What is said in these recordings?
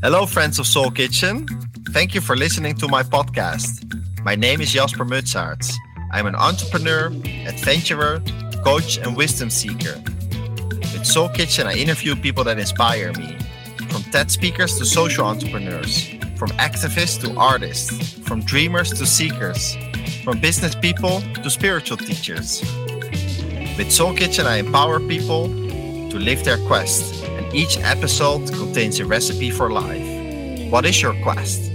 Hello, friends of Soul Kitchen. Thank you for listening to my podcast. My name is Jasper Mutsaerts. I'm an entrepreneur, adventurer, coach, and wisdom seeker. With Soul Kitchen, I interview people that inspire me from TED speakers to social entrepreneurs, from activists to artists, from dreamers to seekers, from business people to spiritual teachers. With Soul Kitchen, I empower people to live their quest and each episode contains a recipe for life. What is your quest?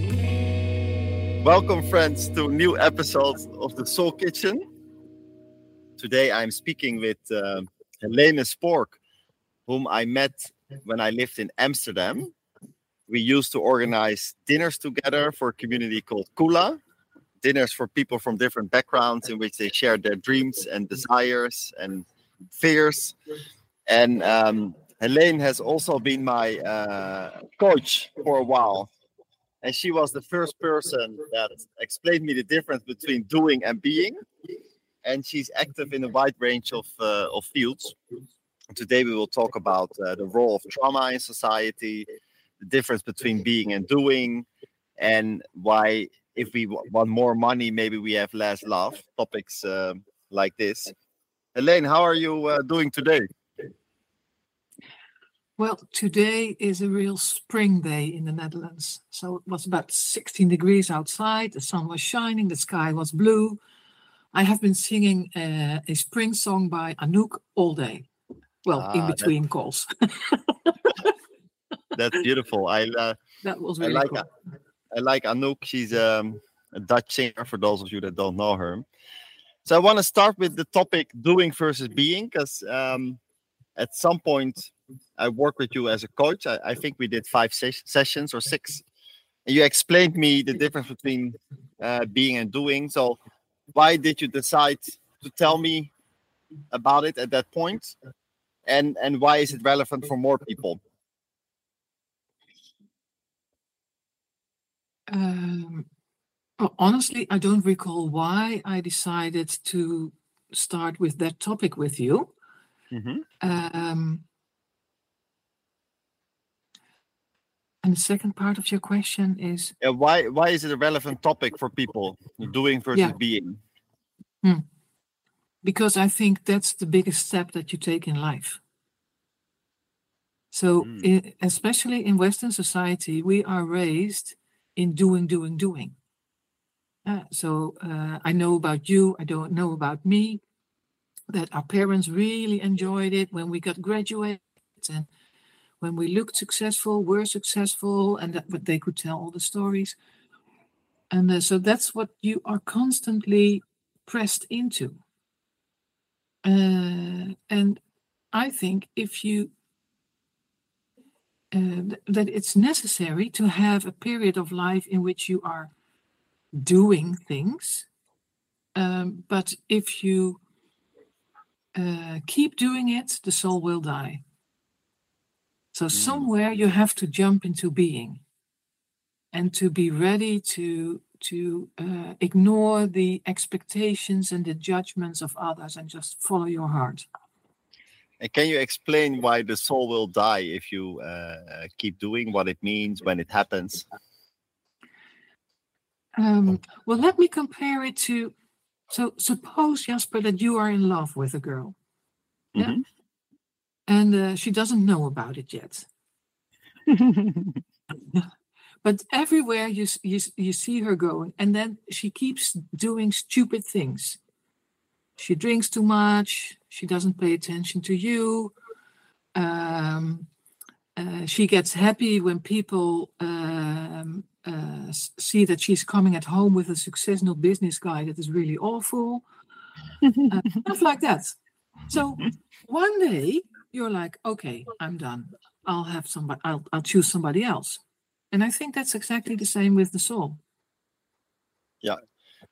Welcome, friends, to a new episode of the Soul Kitchen. Today I'm speaking with uh, Helene Spork, whom I met when I lived in Amsterdam. We used to organize dinners together for a community called Kula, dinners for people from different backgrounds in which they share their dreams and desires and fears. And um, Helene has also been my uh, coach for a while. And she was the first person that explained me the difference between doing and being. And she's active in a wide range of, uh, of fields. Today, we will talk about uh, the role of trauma in society, the difference between being and doing, and why, if we want more money, maybe we have less love. Topics uh, like this. Helene, how are you uh, doing today? Well, today is a real spring day in the Netherlands. So it was about 16 degrees outside, the sun was shining, the sky was blue. I have been singing uh, a spring song by Anouk all day. Well, ah, in between calls. that's beautiful. I uh, that was really I like cool. I like Anouk. She's um, a Dutch singer. For those of you that don't know her, so I want to start with the topic doing versus being, because um, at some point I work with you as a coach. I, I think we did five ses- sessions or six. And you explained me the difference between uh, being and doing. So, why did you decide to tell me about it at that point? And and why is it relevant for more people? Um, honestly, I don't recall why I decided to start with that topic with you. Mm-hmm. Um, And the second part of your question is yeah, why why is it a relevant topic for people doing versus yeah. being? Hmm. Because I think that's the biggest step that you take in life. So, mm. especially in Western society, we are raised in doing, doing, doing. Uh, so, uh, I know about you, I don't know about me, that our parents really enjoyed it when we got graduated and when we looked successful, were successful, and that but they could tell all the stories. And uh, so that's what you are constantly pressed into. Uh, and I think if you uh, that it's necessary to have a period of life in which you are doing things. Um, but if you uh, keep doing it, the soul will die. So mm. somewhere you have to jump into being and to be ready to to uh, ignore the expectations and the judgments of others and just follow your heart. And can you explain why the soul will die if you uh, keep doing what it means when it happens? Um, well, let me compare it to so suppose Jasper that you are in love with a girl. Yeah? Mm-hmm and uh, she doesn't know about it yet. but everywhere you, you you see her going, and then she keeps doing stupid things. She drinks too much. She doesn't pay attention to you. Um, uh, she gets happy when people um, uh, see that she's coming at home with a successful business guy that is really awful. uh, stuff like that. So one day you're like, okay, I'm done. I'll have somebody, I'll, I'll choose somebody else. And I think that's exactly the same with the soul. Yeah.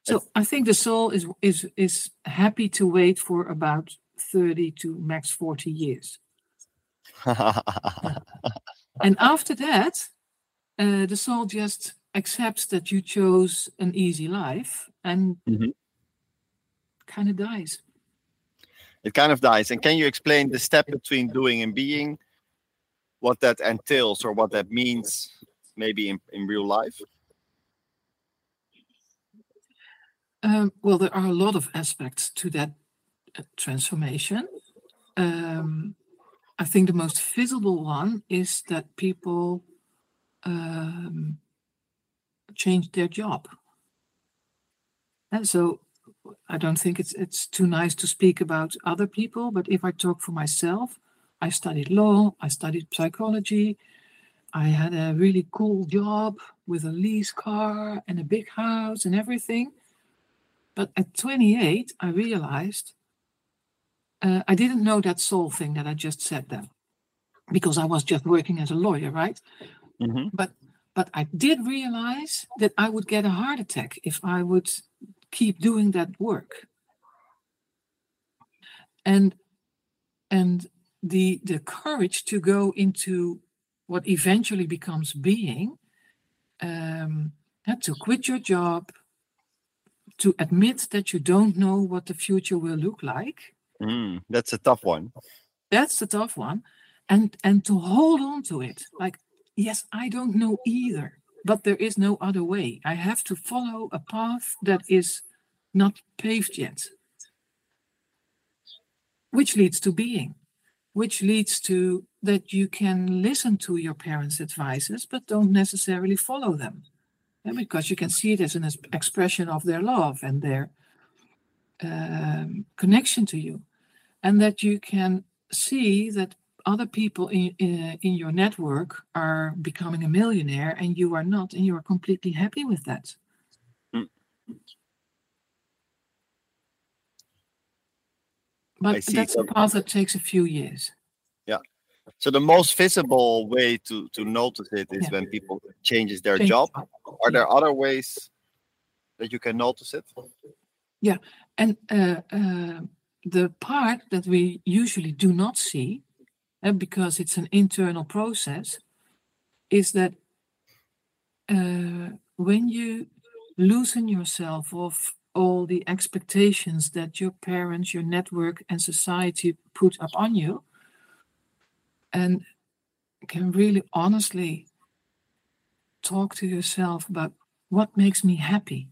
So I think the soul is is is happy to wait for about 30 to max 40 years. and after that, uh, the soul just accepts that you chose an easy life and mm-hmm. kind of dies. it kind of dies. And can you explain the step between doing and being, what that entails or what that means, maybe in, in real life? Um, well, there are a lot of aspects to that uh, transformation. Um, I think the most visible one is that people um, change their job. And so I don't think it's it's too nice to speak about other people, but if I talk for myself, I studied law, I studied psychology, I had a really cool job with a lease car and a big house and everything. But at 28, I realized uh, I didn't know that soul thing that I just said then, because I was just working as a lawyer, right? Mm-hmm. But but I did realize that I would get a heart attack if I would keep doing that work. And and the the courage to go into what eventually becomes being, um, to quit your job, to admit that you don't know what the future will look like. Mm, that's a tough one. That's the tough one. And and to hold on to it. Like, yes, I don't know either, but there is no other way. I have to follow a path that is not paved yet. Which leads to being, which leads to that you can listen to your parents' advices, but don't necessarily follow them yeah, because you can see it as an expression of their love and their um, connection to you, and that you can see that other people in, in, in your network are becoming a millionaire and you are not, and you are completely happy with that. Mm. But that's a path that takes a few years. Yeah. So the most visible way to to notice it is yeah. when people changes their job. Are there other ways that you can notice it? Yeah, and uh, uh, the part that we usually do not see, uh, because it's an internal process, is that uh, when you loosen yourself of all the expectations that your parents, your network, and society put up on you, and can really honestly talk to yourself about what makes me happy.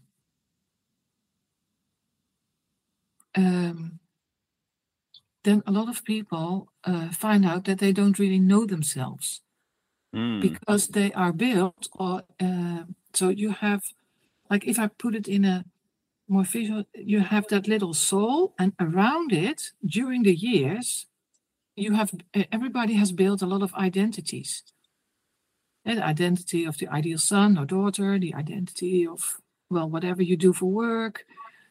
Um, then a lot of people uh, find out that they don't really know themselves mm. because they are built or uh, so you have like if i put it in a more visual you have that little soul and around it during the years you have everybody has built a lot of identities. And the identity of the ideal son or daughter the identity of well whatever you do for work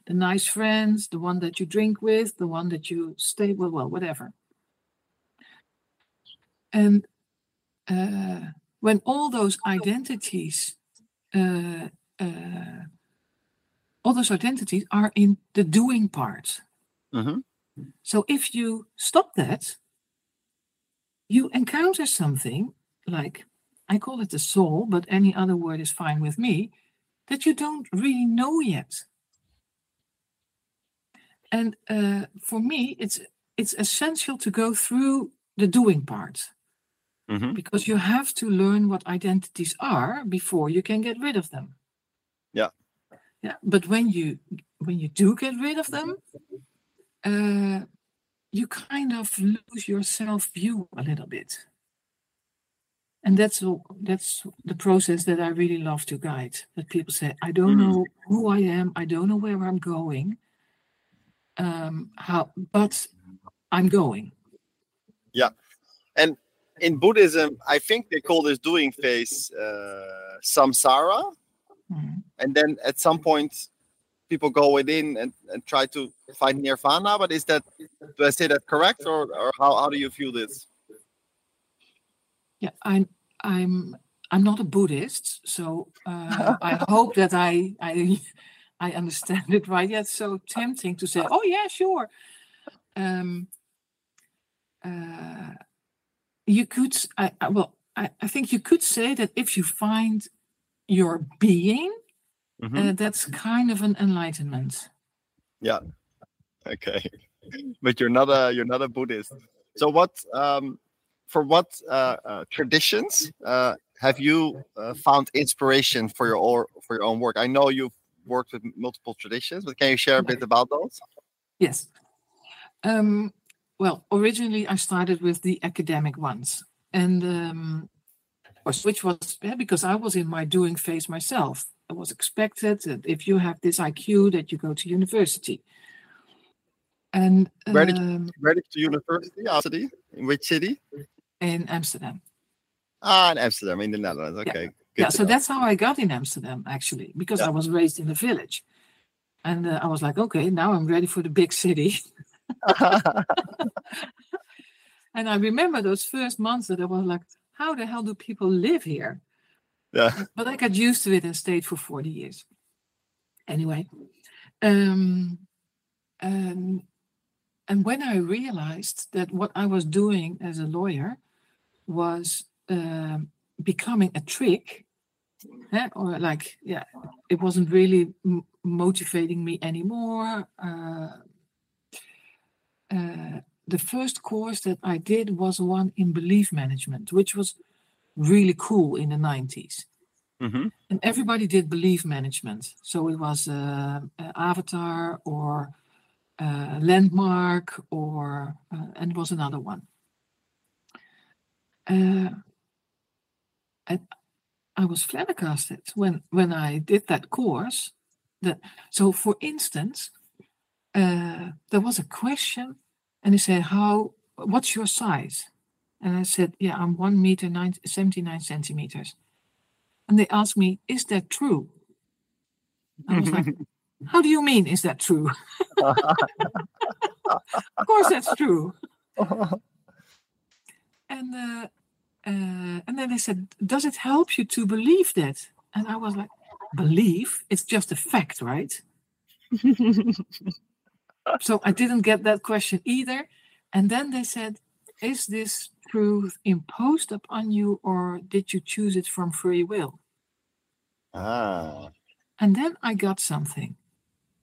the nice friends the one that you drink with the one that you stay with well whatever. And uh, when all those identities uh, uh, all those identities are in the doing part. Mm-hmm. so if you stop that you encounter something like I call it the soul, but any other word is fine with me, that you don't really know yet. And uh, for me, it's it's essential to go through the doing part mm-hmm. because you have to learn what identities are before you can get rid of them. Yeah. Yeah. But when you when you do get rid of them, uh, you kind of lose your self view a little bit and that's all that's the process that i really love to guide that people say i don't mm. know who i am i don't know where i'm going um how but i'm going yeah and in buddhism i think they call this doing phase uh, samsara mm. and then at some point people go within and, and try to find nirvana but is that do i say that correct or, or how, how do you feel this? Yeah i'm i'm i'm not a buddhist so uh, i hope that i i i understand it right. Yeah it's so tempting to say oh yeah sure. Um uh you could i, I well I, I think you could say that if you find your being mm-hmm. uh, that's kind of an enlightenment yeah okay but you're not a you're not a Buddhist. So what um, for what uh, uh, traditions uh, have you uh, found inspiration for your or for your own work? I know you've worked with multiple traditions, but can you share a bit about those? Yes. Um, well, originally I started with the academic ones, and um, which was yeah, because I was in my doing phase myself. Was expected that if you have this IQ, that you go to university. And where did, you, um, where did you university? In which city? In Amsterdam. Ah, in Amsterdam, in the Netherlands. Okay. Yeah, yeah so that's how I got in Amsterdam, actually, because yeah. I was raised in a village. And uh, I was like, okay, now I'm ready for the big city. and I remember those first months that I was like, how the hell do people live here? Yeah. But I got used to it and stayed for 40 years. Anyway, um, and, and when I realized that what I was doing as a lawyer was uh, becoming a trick, eh, or like, yeah, it wasn't really m- motivating me anymore. Uh, uh, the first course that I did was one in belief management, which was really cool in the 90s. Mm-hmm. And everybody did belief management. So it was uh, uh, Avatar or uh, Landmark, or uh, and was another one. Uh, I, I was flabbergasted when when I did that course. That so, for instance, uh, there was a question, and he said, "How? What's your size?" And I said, "Yeah, I'm one meter 90, 79 centimeters." And they asked me, "Is that true?" I was like, "How do you mean? Is that true?" of course, that's true. and uh, uh, and then they said, "Does it help you to believe that?" And I was like, "Believe? It's just a fact, right?" so I didn't get that question either. And then they said, Is this truth imposed upon you or did you choose it from free will? Ah. And then I got something.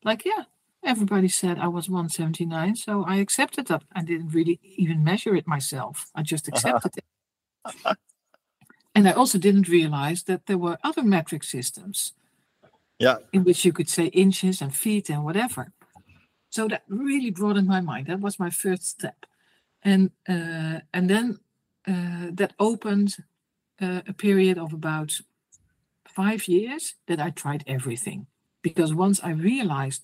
Like, yeah, everybody said I was 179, so I accepted that. I didn't really even measure it myself. I just accepted it. and I also didn't realize that there were other metric systems. Yeah. In which you could say inches and feet and whatever. So that really broadened my mind. That was my first step, and uh, and then uh, that opened uh, a period of about five years that I tried everything because once I realized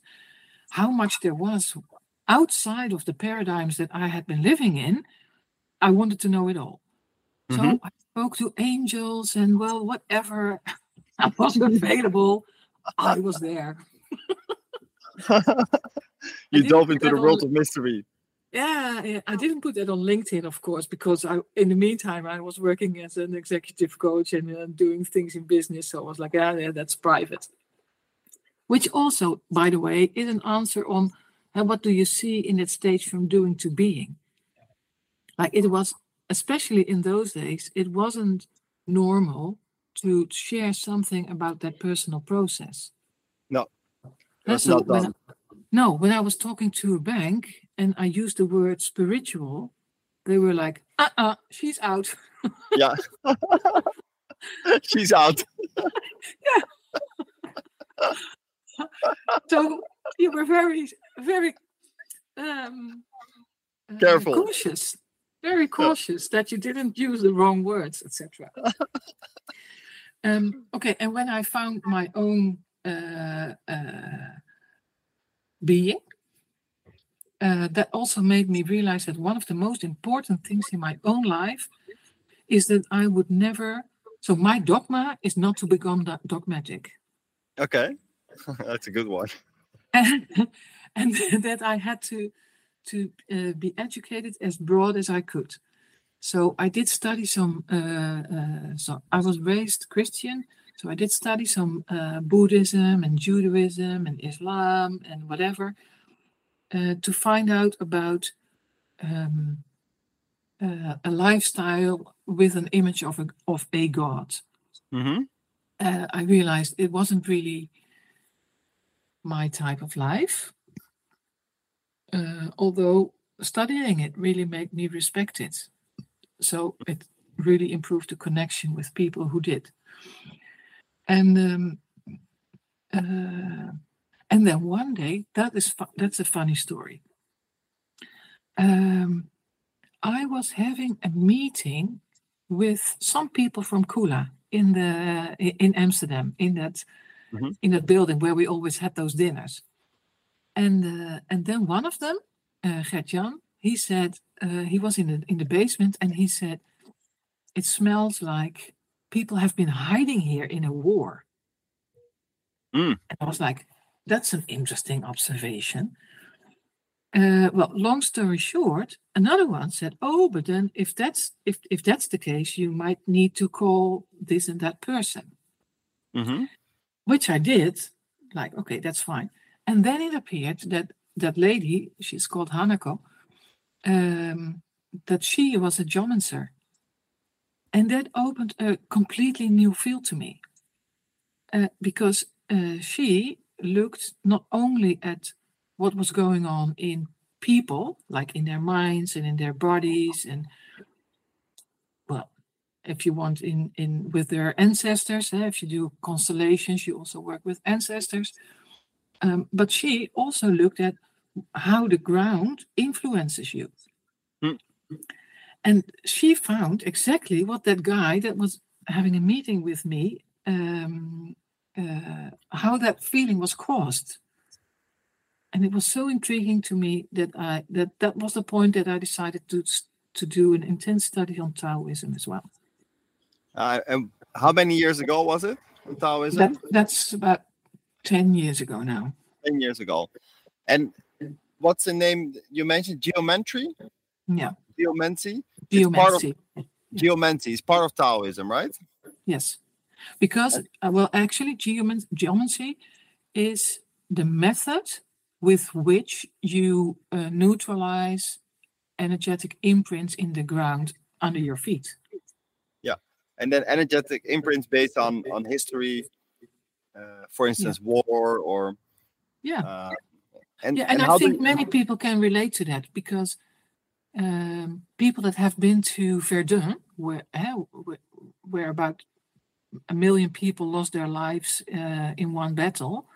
how much there was outside of the paradigms that I had been living in, I wanted to know it all. Mm-hmm. So I spoke to angels and well, whatever I was available, I was there. you dove into the world of mystery. Yeah, I didn't put that on LinkedIn, of course, because I, in the meantime, I was working as an executive coach and uh, doing things in business. So I was like, yeah, yeah, that's private. Which also, by the way, is an answer on uh, what do you see in that stage from doing to being. Like it was, especially in those days, it wasn't normal to share something about that personal process. No, that's so not done. No, when I was talking to a bank and I used the word spiritual, they were like, uh uh-uh, uh, she's out. yeah. she's out. yeah. so you were very, very um, uh, careful, uh, cautious, very cautious yeah. that you didn't use the wrong words, etc. um, okay, and when I found my own uh, uh, being. Uh, that also made me realize that one of the most important things in my own life is that I would never. So my dogma is not to become dogmatic. Okay, that's a good one. And, and that I had to to uh, be educated as broad as I could. So I did study some. Uh, uh so I was raised Christian, so I did study some uh, Buddhism and Judaism and Islam and whatever uh, to find out about um, uh, a lifestyle with an image of a, of a God. Mm-hmm. Uh, I realized it wasn't really my type of life. uh, although studying it really made me respect it. So it really improved the connection with people who did. And um, uh, and then one day, that is that's a funny story. Um, I was having a meeting with some people from Kula in the in Amsterdam in that mm-hmm. in that building where we always had those dinners. And uh, and then one of them, uh, Gert-Jan, he said uh, he was in the in the basement and he said, "It smells like people have been hiding here in a war." Mm. And I was like, "That's an interesting observation." Uh, well, long story short, another one said, "Oh, but then if that's if if that's the case, you might need to call this and that person," mm-hmm. which I did. Like, okay, that's fine. And then it appeared that that lady, she's called Hanako, um, that she was a geomancer, and that opened a completely new field to me, uh, because uh, she looked not only at what was going on in people, like in their minds and in their bodies, and well, if you want, in in with their ancestors. Eh, if you do constellations, you also work with ancestors. Um, but she also looked at how the ground influences you. Mm. And she found exactly what that guy that was having a meeting with me, um, uh, how that feeling was caused and it was so intriguing to me that I that that was the point that I decided to to do an intense study on Taoism as well. Uh, and how many years ago was it? Taoism. That, that's about ten years ago now. Ten years ago, and what's the name you mentioned? Geometry. Yeah. Geomancy. Geomancy. Geomancy is part of Taoism, right? Yes, because uh, well, actually, geomancy, geomancy is the method with which you uh, neutralize energetic imprints in the ground under your feet. Yeah, and then energetic imprints based on on history, uh, for instance, yeah. war or yeah, uh, and yeah, and, and I think do... many people can relate to that because um, people that have been to Verdun, where uh, where about a million people lost their lives uh, in one battle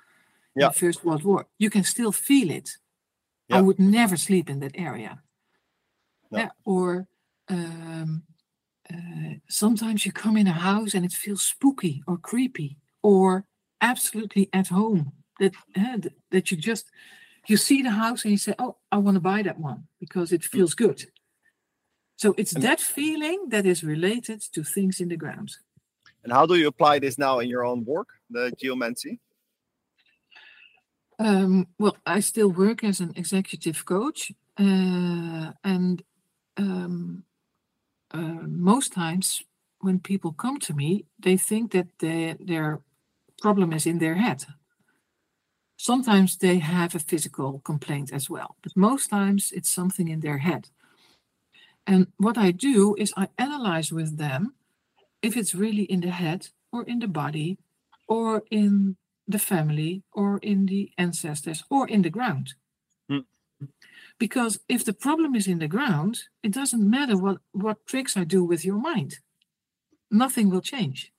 yeah. the First World War, you can still feel it. Yeah. I would never sleep in that area. No. Yeah, or um, uh, sometimes you come in a house and it feels spooky or creepy or absolutely at home. That uh, that you just you see the house and you say, "Oh, I want to buy that one because it feels good." So it's and that feeling that is related to things in the ground. And how do you apply this now in your own work, the geomancy? Um, well, I still work as an executive coach, uh, and um, uh, most times when people come to me, they think that they, their problem is in their head. Sometimes they have a physical complaint as well, but most times it's something in their head. And what I do is I analyze with them if it's really in the head or in the body or in the family or in the ancestors or in the ground. Mm. Because if the problem is in the ground, it doesn't matter what, what tricks I do with your mind, nothing will change.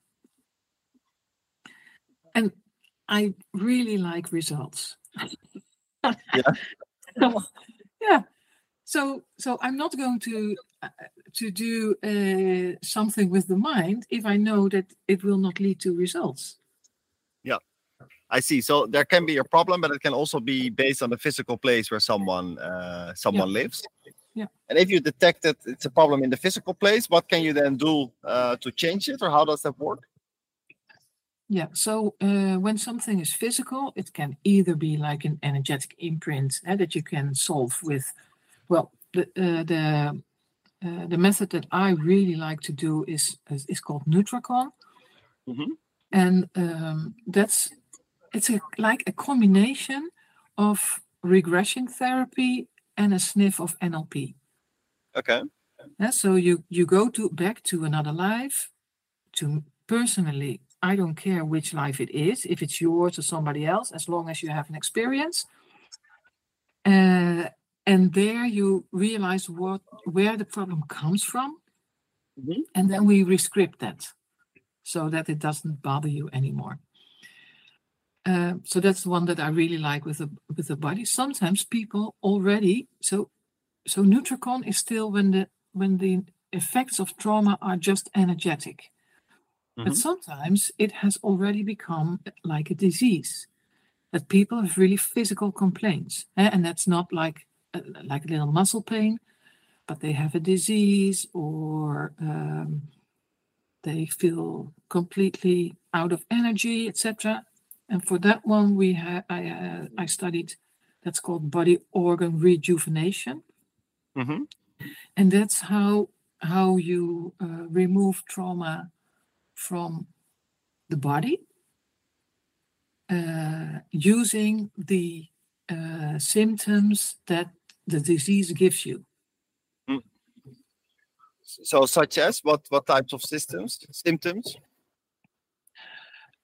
And I really like results. yeah. yeah. So so I'm not going to uh, to do uh, something with the mind if I know that it will not lead to results. Yeah i see. So there can be a problem, but it can also be based on the physical place where someone uh, someone yeah. lives. Yeah. And if you detect that it's a problem in the physical place, what can you then do uh, to change it, or how does that work? Yeah. So uh, when something is physical, it can either be like an energetic imprint uh, that you can solve with, well, the uh, the uh, the method that I really like to do is is, is called Nutracon. Mm-hmm. And um, that's it's a, like a combination of regression therapy and a sniff of NLP. Okay. Yeah, so you you go to back to another life. To personally, I don't care which life it is, if it's yours or somebody else, as long as you have an experience. Uh, and there you realize what where the problem comes from Mhm. and then we rescript that so that it doesn't bother you anymore uh, so that's the one that i really like with the with the body sometimes people already so so nutricon is still when the when the effects of trauma are just energetic Mhm. but sometimes it has already become like a disease that people have really physical complaints eh, and that's not like like a little muscle pain but they have a disease or um, they feel completely out of energy etc and for that one we have I, uh, I studied that's called body organ rejuvenation. Hmm and that's how how you uh, remove trauma from the body uh, using the uh, symptoms that the disease gives you. So, such as what what types of systems symptoms?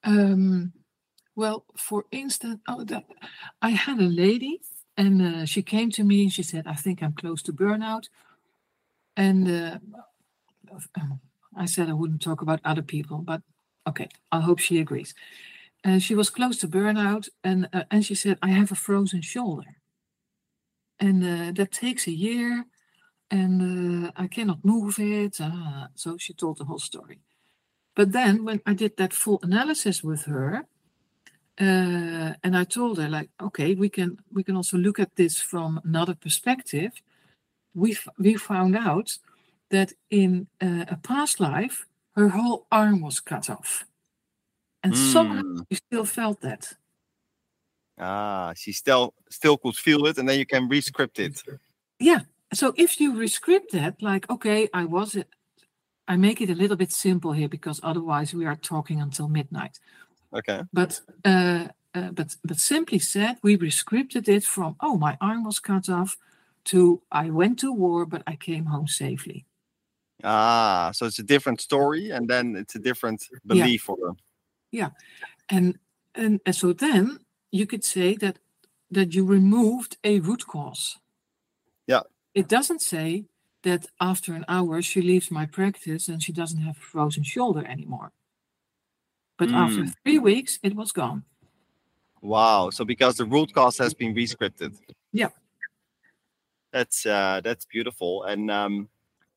Um, well, for instance, oh, that, I had a lady, and uh, she came to me and she said, "I think I'm close to burnout," and uh, I said I wouldn't talk about other people, but okay, I hope she agrees. And she was close to burnout, and uh, and she said, "I have a frozen shoulder, and uh, that takes a year, and uh, I cannot move it." Uh, so she told the whole story. But then, when I did that full analysis with her, uh, and I told her, like, okay, we can we can also look at this from another perspective. We f- we found out that in uh, a past life, her whole arm was cut off, and somehow Mm. she still felt that. Ah, she still still could feel it, and then you can rescript it. Yeah. So if you rescript that, like, okay, I was it. I make it a little bit simple here because otherwise we are talking until midnight. Okay. But uh, uh, but but simply said, we rescripted it from oh my arm was cut off to I went to war but I came home safely. Ah, so it's a different story, and then it's a different belief for them. Yeah, And and, and so then you could say that that you removed a root cause. Yeah. It doesn't say that after an hour she leaves my practice and she doesn't have a frozen shoulder anymore. But after Mm. three weeks, it was gone. Wow. So because the root cause has been rescripted. Yeah. That's uh that's beautiful. And um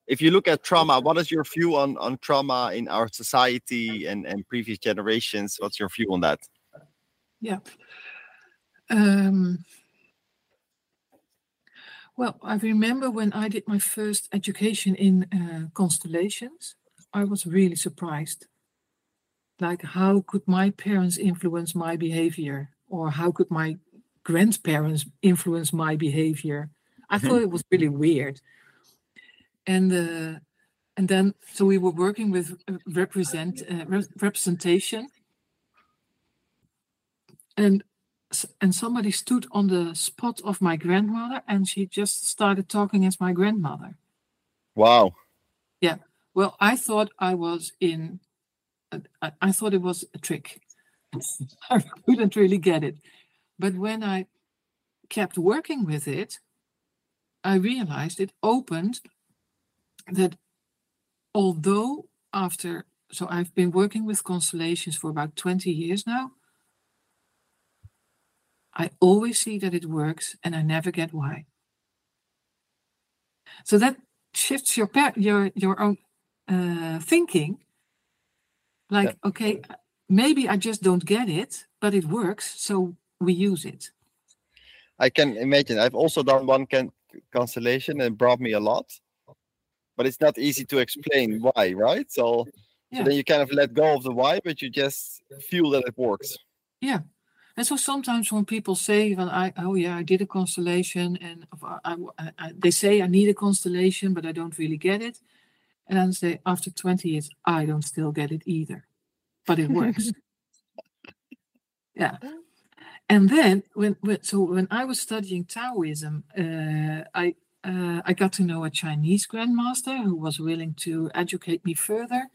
if you look at trauma, what is your view on on trauma in our society and and previous generations? What's your view on that? Yeah. Um, well, I remember when I did my first education in uh, constellations, I was really surprised. Like, how could my parents influence my behavior? Or how could my grandparents influence my behavior? I thought it was really weird. And uh, and then, so we were working with uh, represent uh, re- representation, and and somebody stood on the spot of my grandmother and she just started talking as my grandmother. Wow. Yeah. Well i thought i was in uh, I, I thought it was a trick. I couldn't really get it. But when i kept working with it i realized it opened that although after so i've been working with constellations for about 20 years now I always see that it works and I never get why. So that shifts your your your own uh, thinking. Like, okay, maybe I just don't get it, but it works, so we use it. I can imagine. I've also done one can- constellation and it brought me a lot. But it's not easy to explain why, right? So, Yeah. so then you kind of let go of the why, but you just feel that it works. Yeah. And so sometimes when people say, well, I, oh yeah, I did a constellation and I, I- I- they say I need a constellation, but I don't really get it. And then say, after 20 years, I don't still get it either, but it works. yeah. And then when, when so when I was studying Taoism, uh, I uh, I got to know a Chinese grandmaster who was willing to educate me further,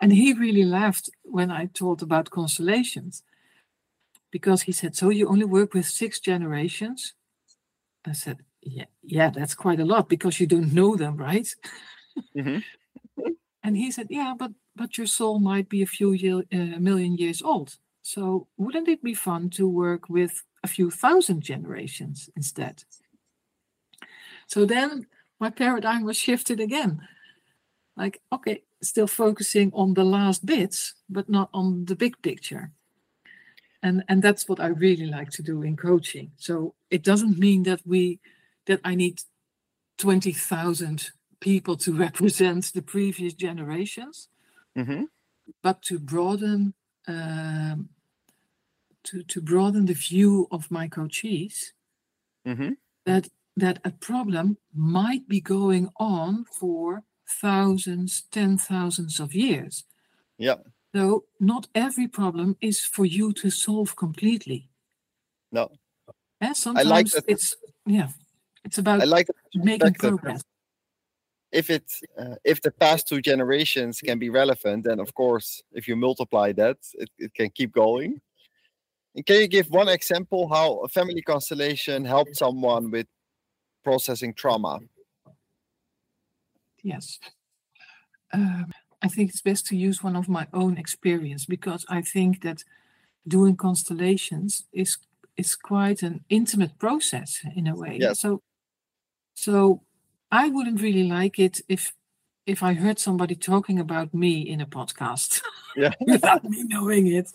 and he really laughed when I told about constellations, because he said, "So you only work with six generations?" I said, yeah, yeah, that's quite a lot because you don't know them, right? Mm-hmm. and he said, yeah, but but your soul might be a few year, uh, million years old. So wouldn't it be fun to work with a few thousand generations instead? So then my paradigm was shifted again. Like, okay, still focusing on the last bits, but not on the big picture. And and that's what I really like to do in coaching. So it doesn't mean that we that I need 20,000 people to represent the previous generations, Mm-hmm. but to broaden um, to to broaden the view of my coachees Mm-hmm. that that a problem might be going on for thousands, ten thousands of years. Yeah. So not every problem is for you to solve completely. No. And sometimes that- it's yeah, it's about I like making progress. if it uh, if the past two generations can be relevant, then of course, if you multiply that, it, it can keep going. And can you give one example how a family constellation helped someone with processing trauma? Yes. Um, I think it's best to use one of my own experience because I think that doing constellations is is quite an intimate process in a way. Yes. So so I wouldn't really like it if if I heard somebody talking about me in a podcast Yeah, without me knowing it.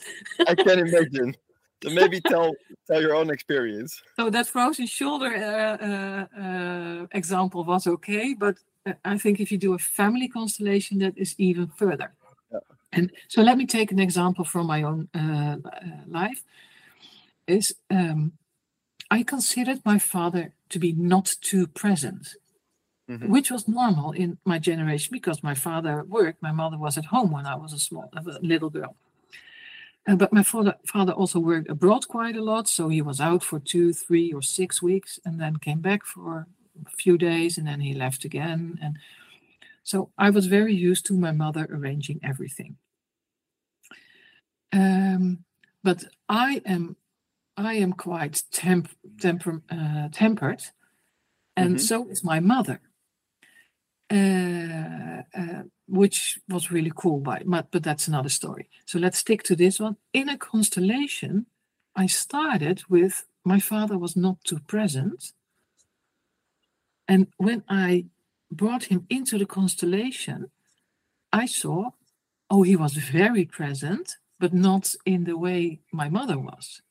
I can imagine. So maybe tell tell your own experience. So that frozen shoulder uh, uh, uh, example was okay, but I think if you do a family constellation, that is even further. Yeah. And so let me take an example from my own uh, life. Is um, I considered my father to be not too present, Mhm. which was normal in my generation because my father worked. My mother was at home when I was a small, a little girl. Uh, but my father, father also worked abroad quite a lot, so he was out for two, three, or six weeks, and then came back for a few days, and then he left again. And so I was very used to my mother arranging everything. Um, but I am, I am quite temp, temper, uh, tempered, and Mhm. so is my mother. Uh, uh, which was really cool by but, but that's another story so let's stick to this one in a constellation i started with my father was not too present and when i brought him into the constellation i saw oh he was very present but not in the way my mother was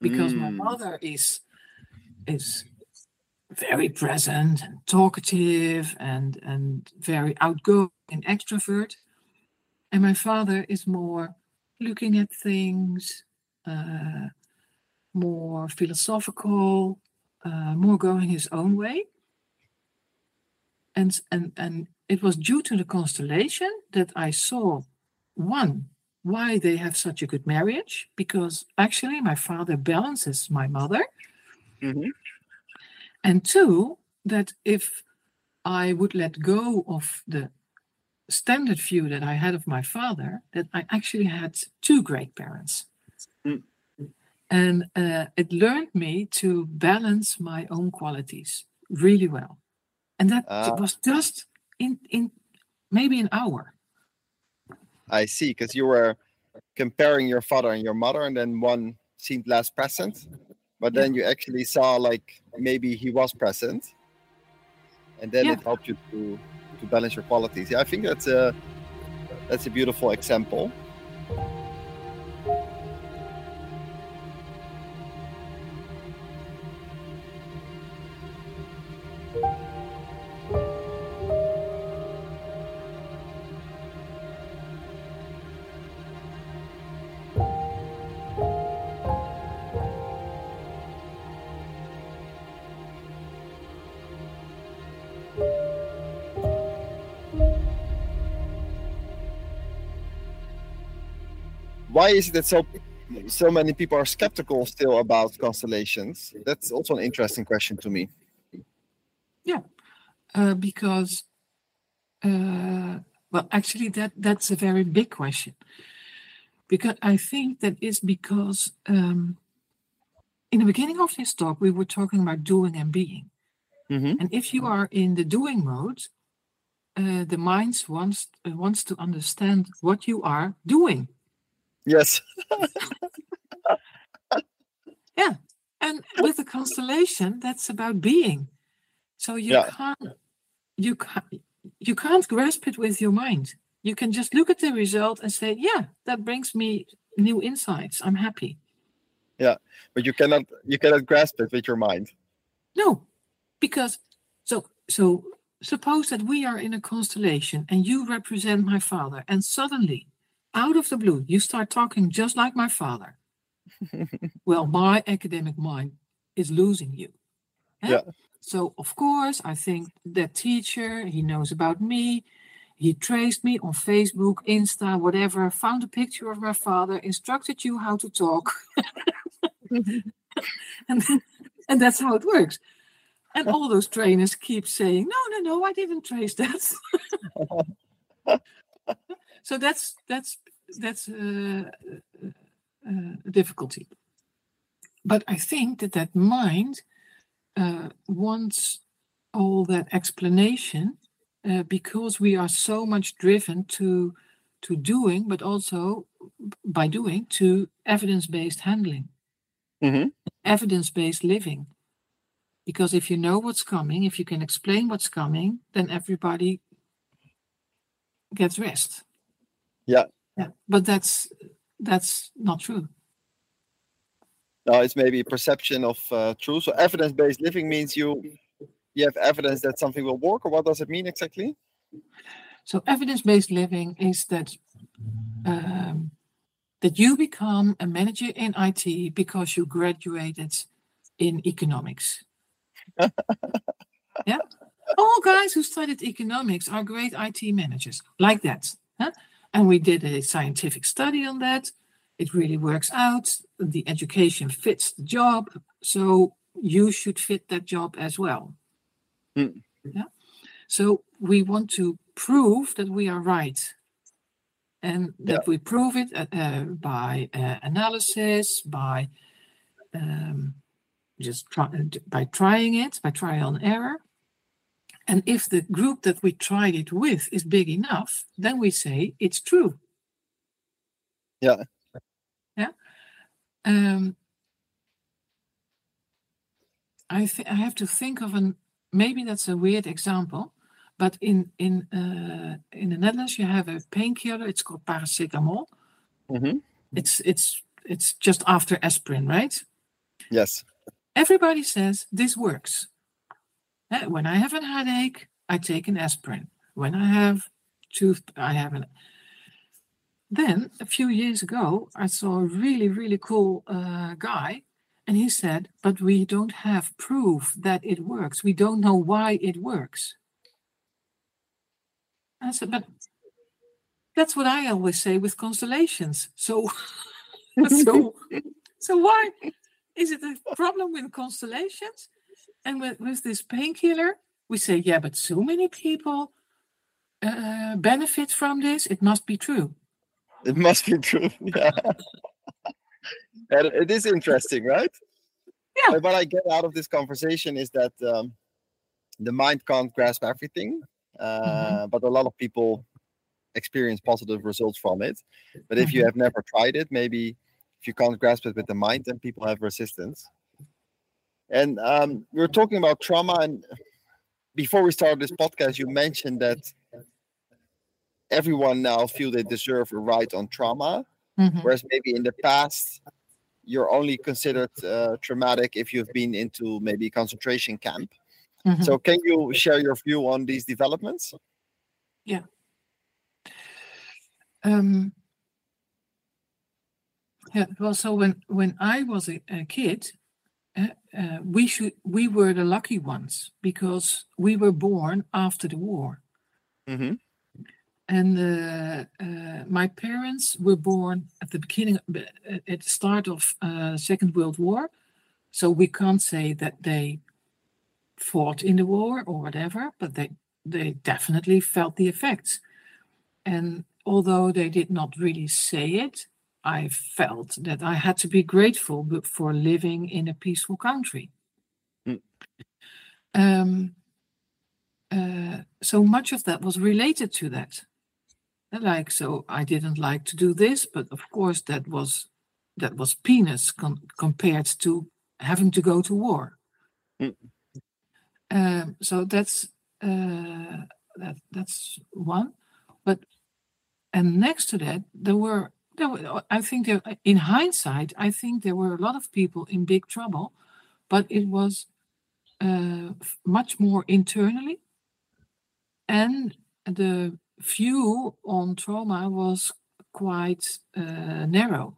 because my Mm. mother is is very present and talkative and and very outgoing and extrovert and my father is more looking at things uh, more philosophical uh, more going his own way and and and it was due to the constellation that i saw one why they have such a good marriage because actually my father balances my mother Mhm. and two, that if I would let go of the standard view that I had of my father, that I actually had two great parents. Mm. And uh, it learned me to balance my own qualities really well. And that Ah. was just in, in maybe an hour. I see, because you were comparing your father and your mother, and then one seemed less present, but then you actually saw like maybe he was present, and then Yeah. it helped you to to balance your qualities. Yeah, I think that's a that's a beautiful example. Why is it that so so many people are skeptical still about constellations? That's also an interesting question to me. Yeah, uh, because uh, well actually that that's a very big question because i think that is because um, in the beginning of this talk we were talking about doing and being Mhm. And if you are in the doing mode, uh, the mind wants uh, wants to understand what you are doing. Yes. Yeah. And with the constellation, that's about being. So you Yeah. can't you can't you can't grasp it with your mind. You can just look at the result and say, "Yeah, that brings me new insights. I'm happy." Yeah. But you cannot you cannot grasp it with your mind. No, because so so suppose that we are in a constellation and you represent my father, and suddenly, out of the blue, you start talking just like my father. well, my academic mind is losing you. eh? Yeah. So of course, I think that teacher he knows about me. He traced me on Facebook, Insta, whatever, found a picture of my father, instructed you how to talk. and, and that's how it works. And all those trainers keep saying, no, no, no, I didn't trace that. so that's that's that's uh, uh, a difficulty. But I think that that mind uh, wants all that explanation uh, because we are so much driven to to doing, but also by doing to evidence-based handling Mhm. evidence-based living because if you know what's coming if you can explain what's coming then everybody gets rest Yeah. Yeah but that's that's not true No, it's maybe a perception of uh, truth. So evidence-based living means you you have evidence that something will work, or what does it mean exactly? so evidence-based living is that um, that you become a manager in IT because you graduated in economics yeah all guys who studied economics are great IT managers, like that. huh? And we did a scientific study on that. It really works out. The education fits the job. So you should fit that job as well. Hmm. Yeah. So we want to prove that we are right. And that we prove it uh, uh, by uh, analysis, by um, just try, by trying it, by trial and error. And if the group that we tried it with is big enough, then we say it's true. Yeah. Yeah. Um, I th- I have to think of an maybe that's a weird example, but in in uh, in the Netherlands you have a painkiller. It's called paracetamol. Mm-hmm. It's it's it's just after aspirin, right? Yes. Everybody says this works. When I have a headache, I take an aspirin. When I have tooth, I have an. Then a few years ago, I saw a really really cool uh, guy, and he said, "But we don't have proof that it works. We don't know why it works." I said, "But that's what I always say with constellations. So, so, so why is it a problem with constellations? And with, with this painkiller, we say, yeah, but so many people uh, benefit from this. It must be true. It must be true. Yeah. and it is interesting, right? Yeah. But what I get out of this conversation is that um, the mind can't grasp everything, uh, but a lot of people experience positive results from it. But if you Mhm. have never tried it, maybe if you can't grasp it with the mind, then people have resistance. And um, we were talking about trauma, and before we started this podcast, you mentioned that everyone now feel they deserve a right on trauma Mhm. whereas maybe in the past you're only considered uh, traumatic if you've been into maybe concentration camp Mhm. so can you share your view on these developments Yeah. Um, yeah, well, so when when I was a, a kid, uh, uh, we should we were the lucky ones because we were born after the war, mm-hmm. and uh, uh, my parents were born at the beginning uh, at the start of uh, Second World War, so we can't say that they fought in the war or whatever, but they they definitely felt the effects. And although they did not really say it, I felt that I had to be grateful for living in a peaceful country. Mm. um, uh, so much of that was related to that. Like, so I didn't like to do this, but of course that was that was peanuts com- compared to having to go to war. Mm. Um, so that's uh, that that's one. But and next to that, there were were, I think there, in hindsight, I think there were a lot of people in big trouble, but it was uh, much more internally, and the view on trauma was quite uh, narrow.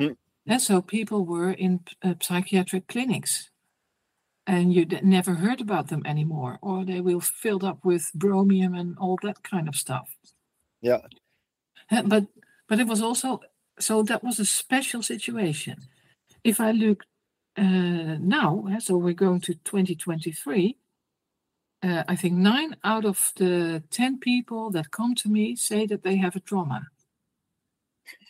Mm. And so people were in uh, psychiatric clinics and you never heard about them anymore, or they were filled up with bromium and all that kind of stuff. Yeah. But but it was also so that was a special situation. If I look uh, now, so we're going to 2023. Uh, I think nine out of the 10 people that come to me say that they have a trauma.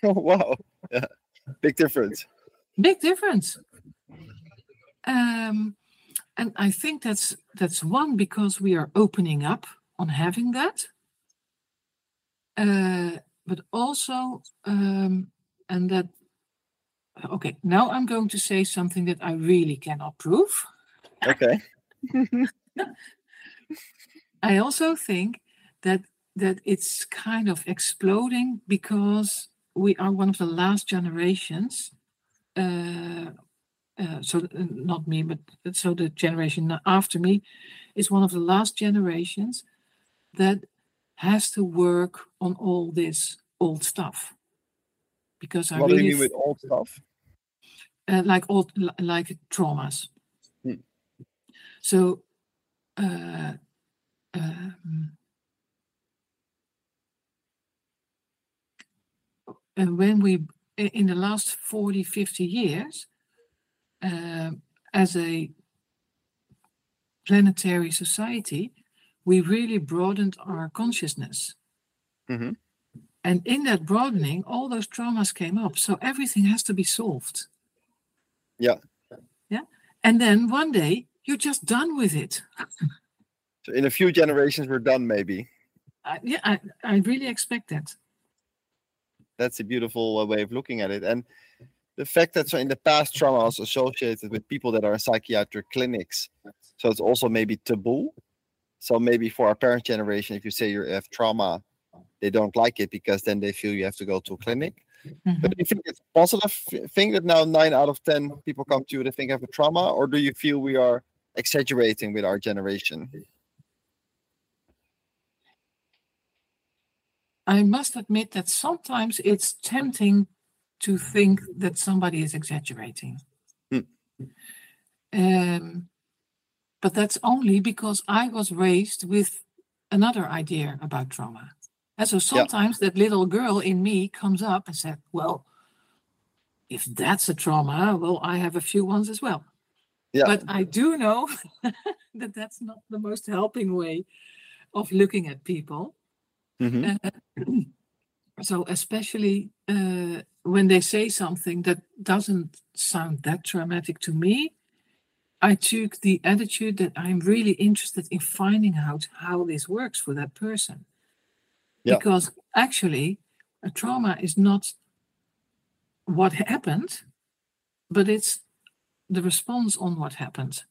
Oh, wow. Yeah. Big difference. Big difference. Um, and I think that's that's one because we are opening up on having that. Uh, but also, um, and that, okay, now I'm going to say something that I really cannot prove. Okay. I also think that that it's kind of exploding because we are one of the last generations. Uh, uh, so uh, not me, but so the generation after me is one of the last generations that has to work on all this old stuff. Because I what really do you mean with old stuff? Uh, like old, like traumas. Hmm. So uh, um, and when we, in the last 40, 50 years, uh, as a planetary society, we really broadened our consciousness. Mm-hmm. And in that broadening, all those traumas came up. So everything has to be solved. Yeah. Yeah. And then one day you're just done with it. so in a few generations, we're done, maybe. Uh, yeah, I, I really expect that. That's a beautiful uh, way of looking at it. And the fact that so in the past trauma was associated with people that are in psychiatric clinics. So it's also maybe taboo. So maybe for our parent generation, if you say you have trauma, they don't like it because then they feel you have to go to a clinic. Mm-hmm. But do you think it's a positive thing that now nine out of ten people come to you that think have a trauma, or do you feel we are exaggerating with our generation? I must admit that sometimes it's tempting to think that somebody is exaggerating. Hmm. Um, but that's only because I was raised with another idea about trauma. And so sometimes yeah. that little girl in me comes up and said, Well, if that's a trauma, well, I have a few ones as well. Yeah. But I do know that that's not the most helping way of looking at people. Mm-hmm. Uh, so, especially uh, when they say something that doesn't sound that traumatic to me, I took the attitude that I'm really interested in finding out how this works for that person. Yeah. Because actually, a trauma is not what happened, but it's the response on what happened.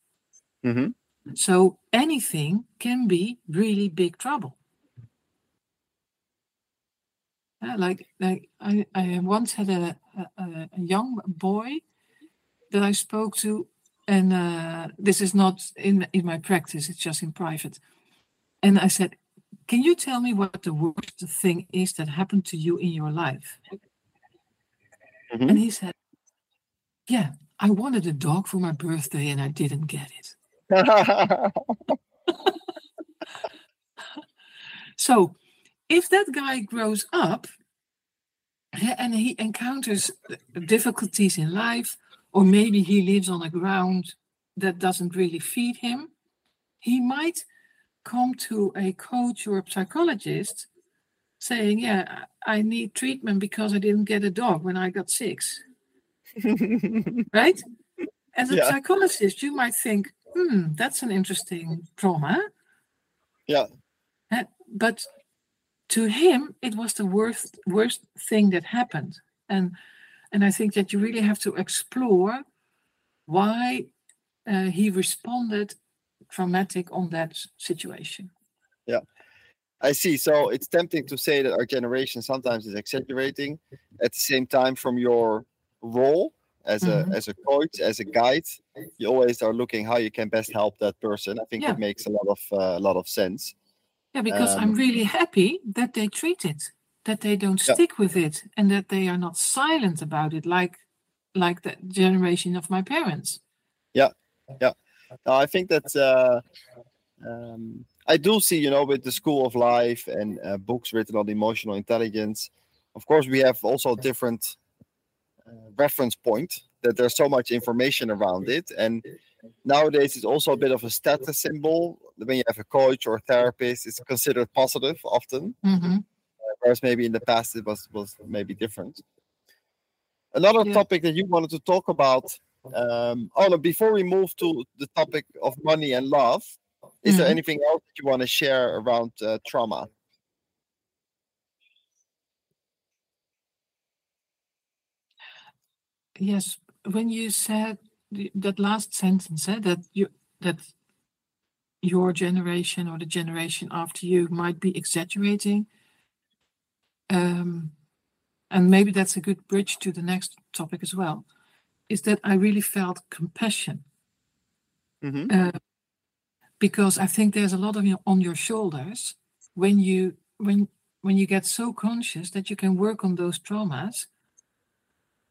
Mm-hmm. So anything can be really big trouble. Uh, like like I, I once had a, a, a young boy that I spoke to, and uh, this is not in in my practice; it's just in private. And I said, "Can you tell me what the worst thing is that happened to you in your life?" Mm-hmm. And he said, "Yeah, I wanted a dog for my birthday, and I didn't get it." so if that guy grows up and he encounters difficulties in life, or maybe he lives on a ground that doesn't really feed him, he might come to a coach or a psychologist saying, Yeah, I need treatment because I didn't get a dog when I got six. right? As a yeah. psychologist, you might think, hmm, that's an interesting trauma. Yeah. Uh, but to him, it was the worst worst thing that happened, and and I think that you really have to explore why uh, he responded traumatic on that situation. Yeah. I see. So it's tempting to say that our generation sometimes is exaggerating. At the same time, from your role as a Mhm. as a coach, as a guide, you always are looking how you can best help that person. I think Yeah. it makes a lot of uh, a lot of sense. Yeah, because I'm Um, really happy that they treat it, that they don't Yeah. stick with it, and that they are not silent about it, like like the generation of my parents. Yeah, No, I think that uh, um, I do see, you know, with the School of Life and uh, books written on emotional intelligence. Of course, we have also different uh, reference point that there's so much information around it, and nowadays it's also a bit of a status symbol. When you have a coach or a therapist, it's considered positive often, hmm whereas maybe in the past it was was maybe different. Another Yeah. topic that you wanted to talk about. Um, oh, no, before we move to the topic of money and love, is there Mhm. anything else that you want to share around uh, trauma? Yes, when you said that last sentence, eh, that you that your generation or the generation after you might be exaggerating, um, and maybe that's a good bridge to the next topic as well, is that I really felt compassion Mm-hmm. uh, because I think there's a lot of you on your shoulders when you when when you get so conscious that you can work on those traumas,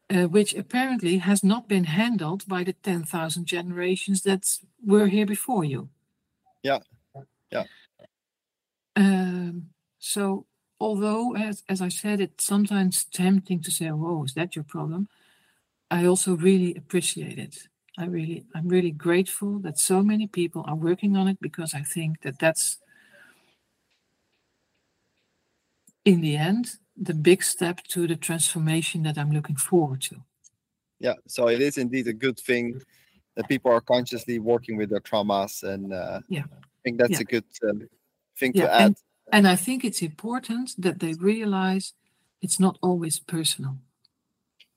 uh, which apparently has not been handled by the ten thousand generations that were here before you. Yeah. Yeah. Um, so although, as as I said, it's sometimes tempting to say, "Oh, is that your problem?" I also really appreciate it. I really, I'm really grateful that so many people are working on it because I think that that's, in the end, the big step to the transformation that I'm looking forward to. Yeah, so it is indeed a good thing that people are consciously working with their traumas, and uh, Yeah. I think that's Yeah. a good um, thing Yeah, to add. and, and I think it's important that they realize it's not always personal.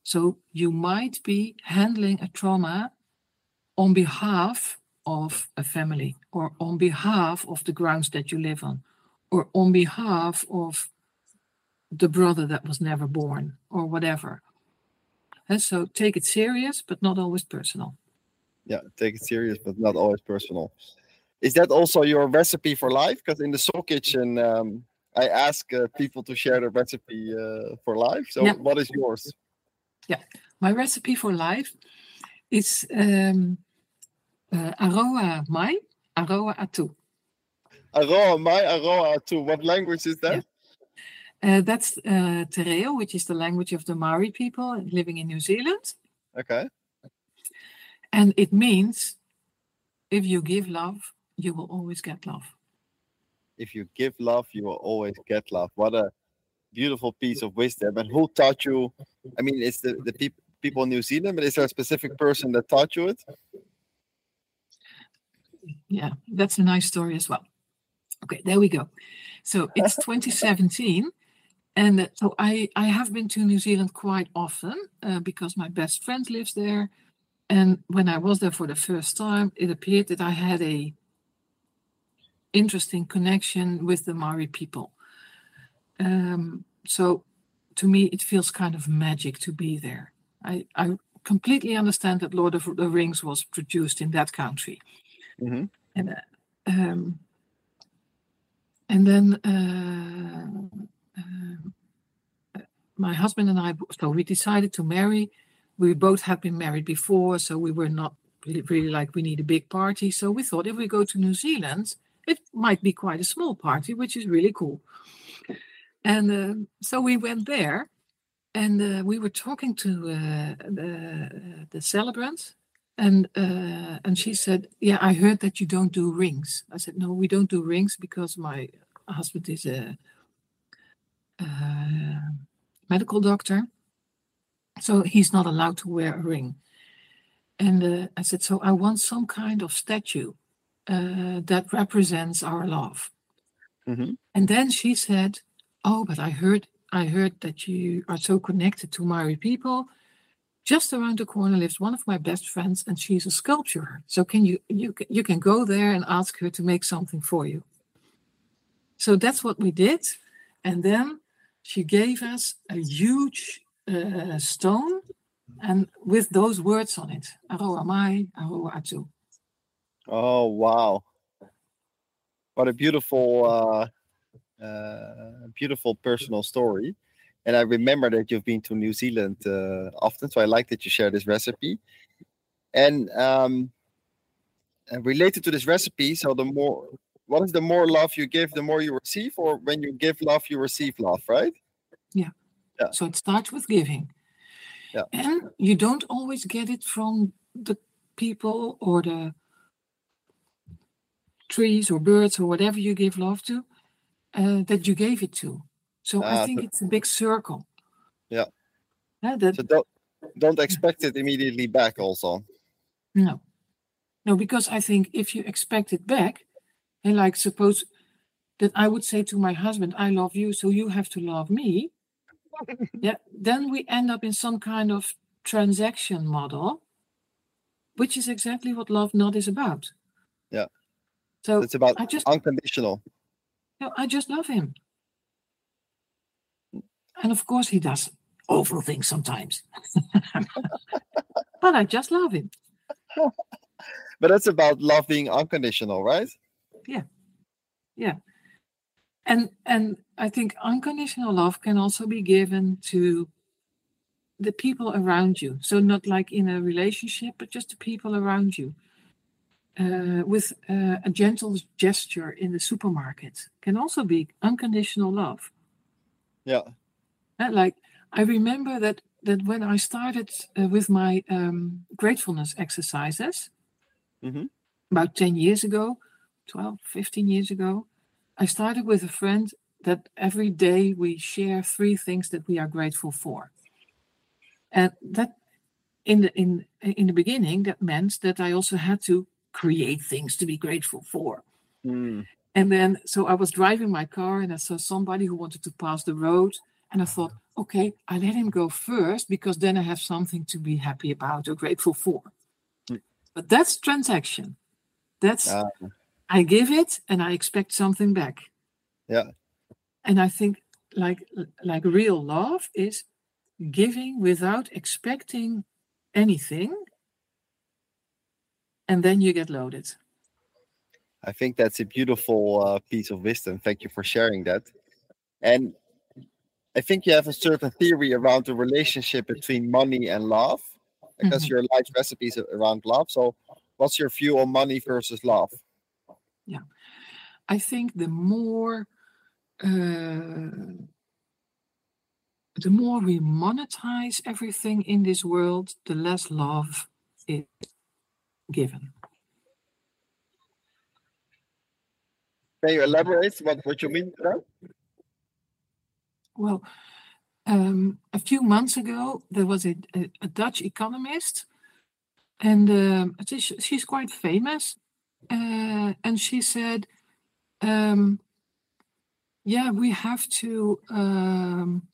So you might be handling a trauma on behalf of a family or on behalf of the grounds that you live on or on behalf of the brother that was never born or whatever. And so take it serious, but not always personal. yeah, take it serious, but not always personal. Is that also your recipe for life? Because in the soul kitchen, um, I ask uh, people to share their recipe uh, for life. So, Yeah. what is yours? Yeah, my recipe for life is um, uh, Aroha Mai, Aroha Atu. Aroha mai, aroha atu. What language is that? Uh, that's uh, Te Reo, which is the language of the Maori people living in New Zealand. Okay. And it means if you give love, you will always get love. If you give love, you will always get love. What a beautiful piece of wisdom. And who taught you? I mean, it's the, the peop people in New Zealand, but is there a specific person that taught you it? Yeah, that's a nice story as well. Okay, there we go. So it's 2017. And so I, I have been to New Zealand quite often uh, because my best friend lives there. And when I was there for the first time, it appeared that I had a interesting connection with the Maori people. Um, so to me, it feels kind of magic to be there. I, I completely understand that Lord of the Rings was produced in that country. Mhm. And uh, um, and then uh, uh, my husband and I, so we decided to marry. We both had been married before, so we were not really, really like we need a big party. So we thought if we go to New Zealand, it might be quite a small party, which is really cool. And uh, so we went there, and uh, we were talking to uh, the the celebrant, and uh, and she said, "Yeah, I heard that you don't do rings." I said, "No, we don't do rings because my husband is a, a medical doctor, so he's not allowed to wear a ring." And uh, I said, So I want some kind of statue uh, that represents our love. Mhm. And then she said, Oh, but I heard I heard that you are so connected to Maori people. Just around the corner lives one of my best friends, and she's a sculptor. So can you you you can go there and ask her to make something for you. So that's what we did, and then she gave us a huge uh, stone, and with those words on it, Aroha mai, Aroha atu. Oh wow! What a beautiful, uh, uh, beautiful personal story. And I remember that you've been to New Zealand uh, often, so I like that you share this recipe. And um, and related to this recipe, so the more, what is the more love you give, the more you receive, or when you give love, you receive love, right? Yeah. yeah. So it starts with giving. Yeah. And you don't always get it from the people or the trees or birds or whatever you give love to uh, that you gave it to. So Ah, I think so- it's a big circle. Yeah. Yeah, that, So don't don't expect it immediately back. Also, no. No, because I think if you expect it back, and like suppose that I would say to my husband, I love you, so you have to love me. yeah, then we end up in some kind of transaction model, which is exactly what love not is about. Yeah. So it's about I just unconditional. no, I just love him. And of course he does awful things sometimes. but I just love him. But that's about love being unconditional, right? Yeah. Yeah. And and i think unconditional love can also be given to the people around you so not like in a relationship but just the people around you uh, with uh, a gentle gesture in the supermarket can also be unconditional love Yeah. Uh, like i remember that that when i started uh, with my um, gratefulness exercises Mhm. about 10 years ago 12 15 years ago I started with a friend that every day we share three things that we are grateful for. And that in the in in the beginning that meant that I also had to create things to be grateful for. Hmm. And then so I was driving my car and I saw somebody who wanted to pass the road and I thought, okay, I let him go first because then I have something to be happy about or grateful for. Hmm. But that's transaction. That's Ah, I give it and I expect something back. Yeah. And I think like like real love is giving without expecting anything. And then you get loaded. I think that's a beautiful uh, piece of wisdom. Thank you for sharing that. And I think you have a certain theory around the relationship between money and love, because Mhm. your life recipe is around love. So, what's your view on money versus love? Yeah, I think the more uh, the more we monetize everything in this world, the less love is given. Can you elaborate what, what you mean by that? Well, um, a few months ago, there was a, a, a Dutch economist, and um, is- she's quite famous. Uh, and she said, um, "Yeah, we have to um,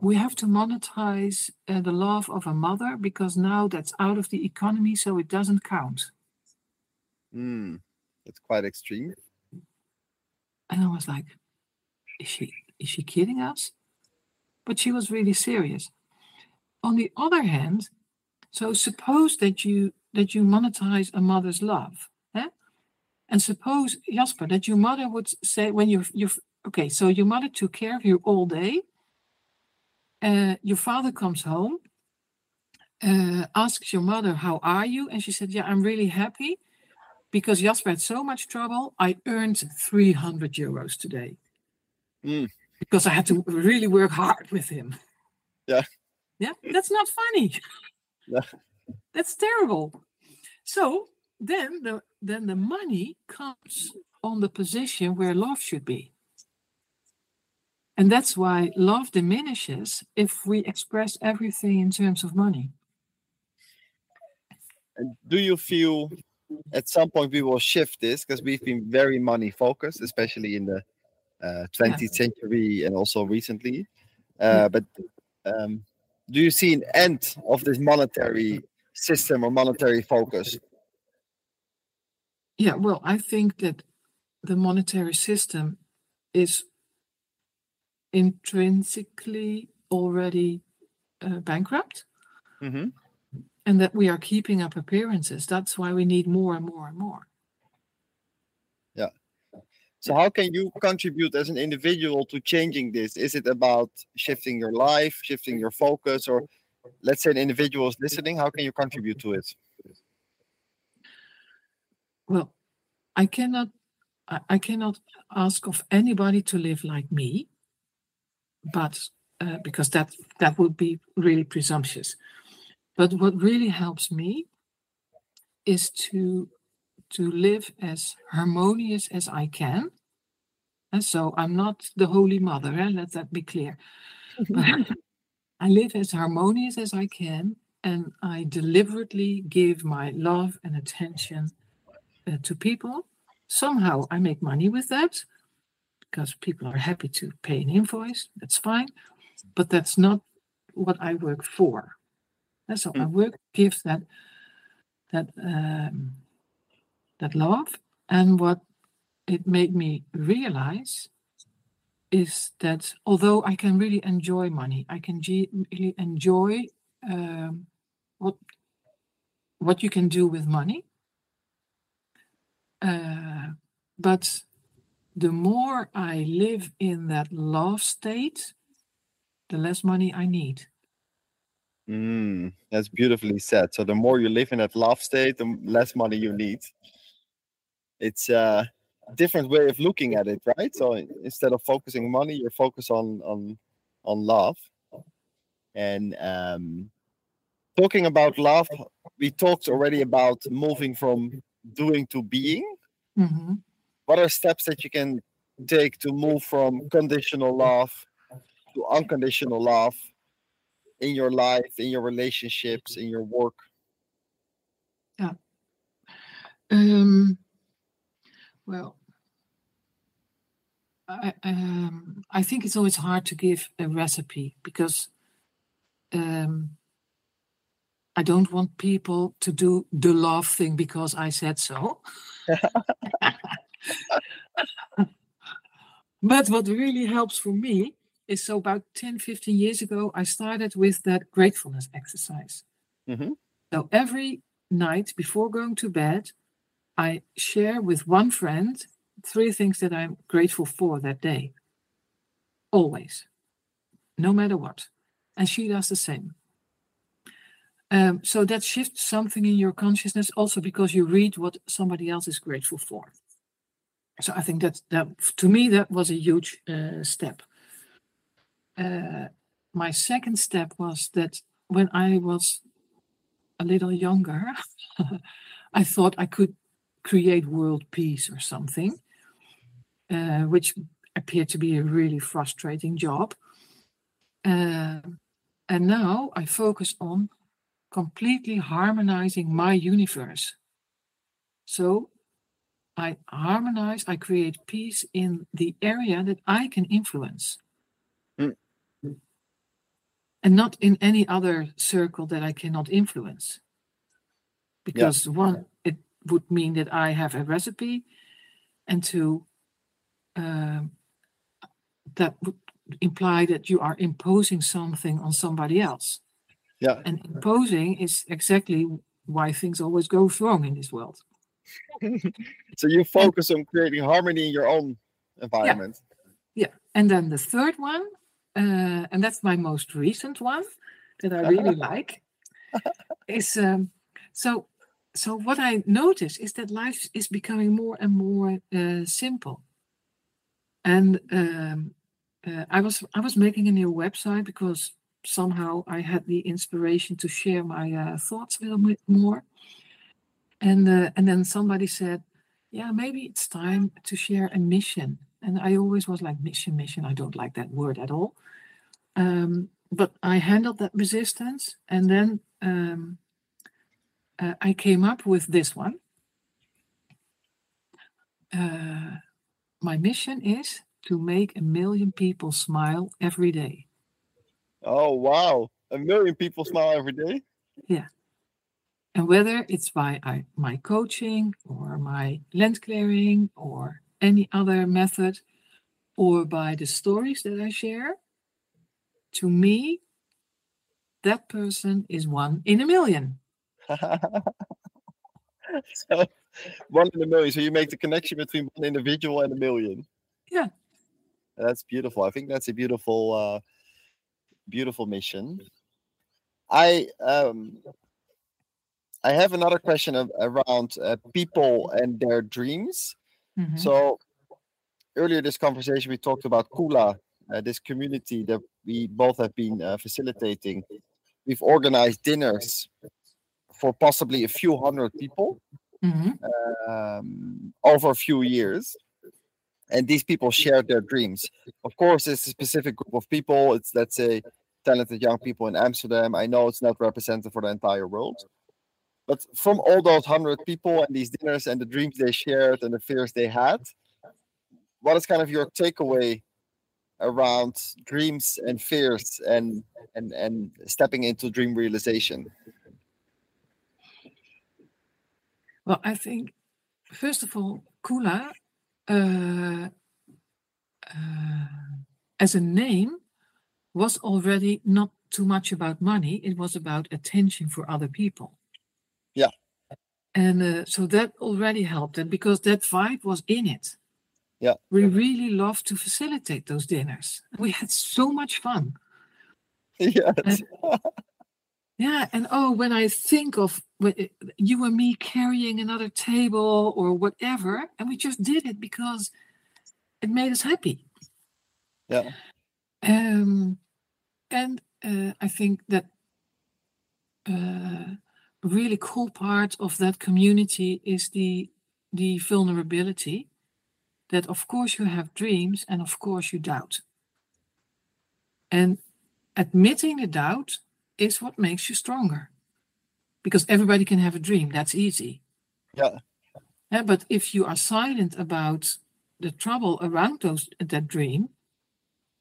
we have to monetize uh, the love of a mother because now that's out of the economy, so it doesn't count." Hmm, that's quite extreme. And I was like, is she is she kidding us? But she was really serious. On the other hand, so suppose that you that you monetize a mother's love. eh? And suppose, Jasper, that your mother would say when you you okay, so your mother took care of you all day. Uh, your father comes home, uh, asks your mother, How are you? And she said, Yeah, I'm really happy because Jasper had so much trouble, I earned 300 euros today. Mm. Because I had to really work hard with him. Yeah. Yeah, that's not funny. Yeah. That's terrible. So then the then the money comes on the position where love should be. And that's why love diminishes if we express everything in terms of money. And do you feel at some point we will shift this because we've been very money focused, especially in the uh, 20th yeah. century and also recently. Uh, yeah. But um, do you see an end of this monetary system or monetary focus? Yeah, well, I think that the monetary system is intrinsically already uh, bankrupt. Mm-hmm. And that we are keeping up appearances. That's why we need more and more and more. Yeah. So, how can you contribute as an individual to changing this? Is it about shifting your life, shifting your focus, or let's say an individual is listening? How can you contribute to it? Well, I cannot I cannot ask of anybody to live like me, but uh, because that that would be really presumptuous. But what really helps me is to to live as harmonious as I can. And so I'm not the Holy Mother, eh? let that be clear. I live as harmonious as I can, and I deliberately give my love and attention uh, to people Somehow I make money with that because people are happy to pay an invoice. That's fine. But that's not what I work for. And so mm. my work gives that that um, that love. And what it made me realize is that although I can really enjoy money, I can really enjoy um, what what you can do with money. Uh, but the more I live in that love state, the less money I need. Mm, that's beautifully said. So the more you live in that love state, the less money you need. It's a different way of looking at it, right? So instead of focusing money, you're focused on on on love. And um, talking about love, we talked already about moving from doing to being. Mm-hmm. What are steps that you can take to move from conditional love to unconditional love in your life, in your relationships, in your work? Yeah. Um, well, I, um, I think it's always hard to give a recipe because um, I don't want people to do the love thing because I said so. but what really helps for me is so about 10, 15 years ago, I started with that gratefulness exercise. Mm-hmm. So every night before going to bed, I share with one friend three things that I'm grateful for that day. Always, no matter what. And she does the same. Um, so that shifts something in your consciousness also because you read what somebody else is grateful for. So I think that that to me that was a huge uh, step. Uh, my second step was that when I was a little younger, I thought I could create world peace or something, uh, which appeared to be a really frustrating job. Uh, and now I focus on completely harmonizing my universe. So I harmonize, I create peace in the area that I can influence. Mm. And not in any other circle that I cannot influence. Because yeah. one, it would mean that I have a recipe, and two, uh, that would imply that you are imposing something on somebody else. Yeah. And imposing is exactly why things always go wrong in this world. so you focus and, on creating harmony in your own environment. Yeah. yeah. And then the third one, uh, and that's my most recent one that I really like, is um, so. So what I notice is that life is becoming more and more uh, simple. And um, uh, I was I was making a new website because somehow I had the inspiration to share my uh, thoughts a little bit more. And uh, and then somebody said, "Yeah, maybe it's time to share a mission." And I always was like, "Mission, mission." I don't like that word at all. Um, but I handled that resistance, and then um, uh, I came up with this one. Uh, my mission is to make a million people smile every day. Oh wow! A million people smile every day. And whether it's by I, my coaching or my land clearing or any other method or by the stories that I share, to me, that person is one in a million. so, one in a million. So you make the connection between one individual and a million. Yeah. That's beautiful. I think that's a beautiful, uh, beautiful mission. I um, I have another question of, around uh, people and their dreams. Mhm. So earlier this conversation, we talked about Kula, uh, this community that we both have been uh, facilitating. We've organized dinners for possibly a few hundred people Mhm. um, over a few years. And these people shared their dreams. Of course, it's a specific group of people. It's, let's say, talented young people in Amsterdam. I know it's not representative for the entire world. But from all those hundred people and these dinners and the dreams they shared and the fears they had, what is kind of your takeaway around dreams and fears and and and stepping into dream realization? Well, I think, first of all, Kula, uh, uh, as a name, was already not too much about money. It was about attention for other people. Yeah. And uh, so that already helped. And because that vibe was in it. Yeah. We really loved to facilitate those dinners. We had so much fun. yes. Yeah, and oh, when I think of eh, you and me carrying another table or whatever, and we just did it because it made us happy. Yeah. Um, and uh, I think that uh, really cool part of that community is the the vulnerability. That of course you have dreams, and of course you doubt. And admitting the doubt is what makes you stronger. Because everybody can have a dream, that's easy. Yeah. Yeah, but if you are silent about the trouble around those that dream,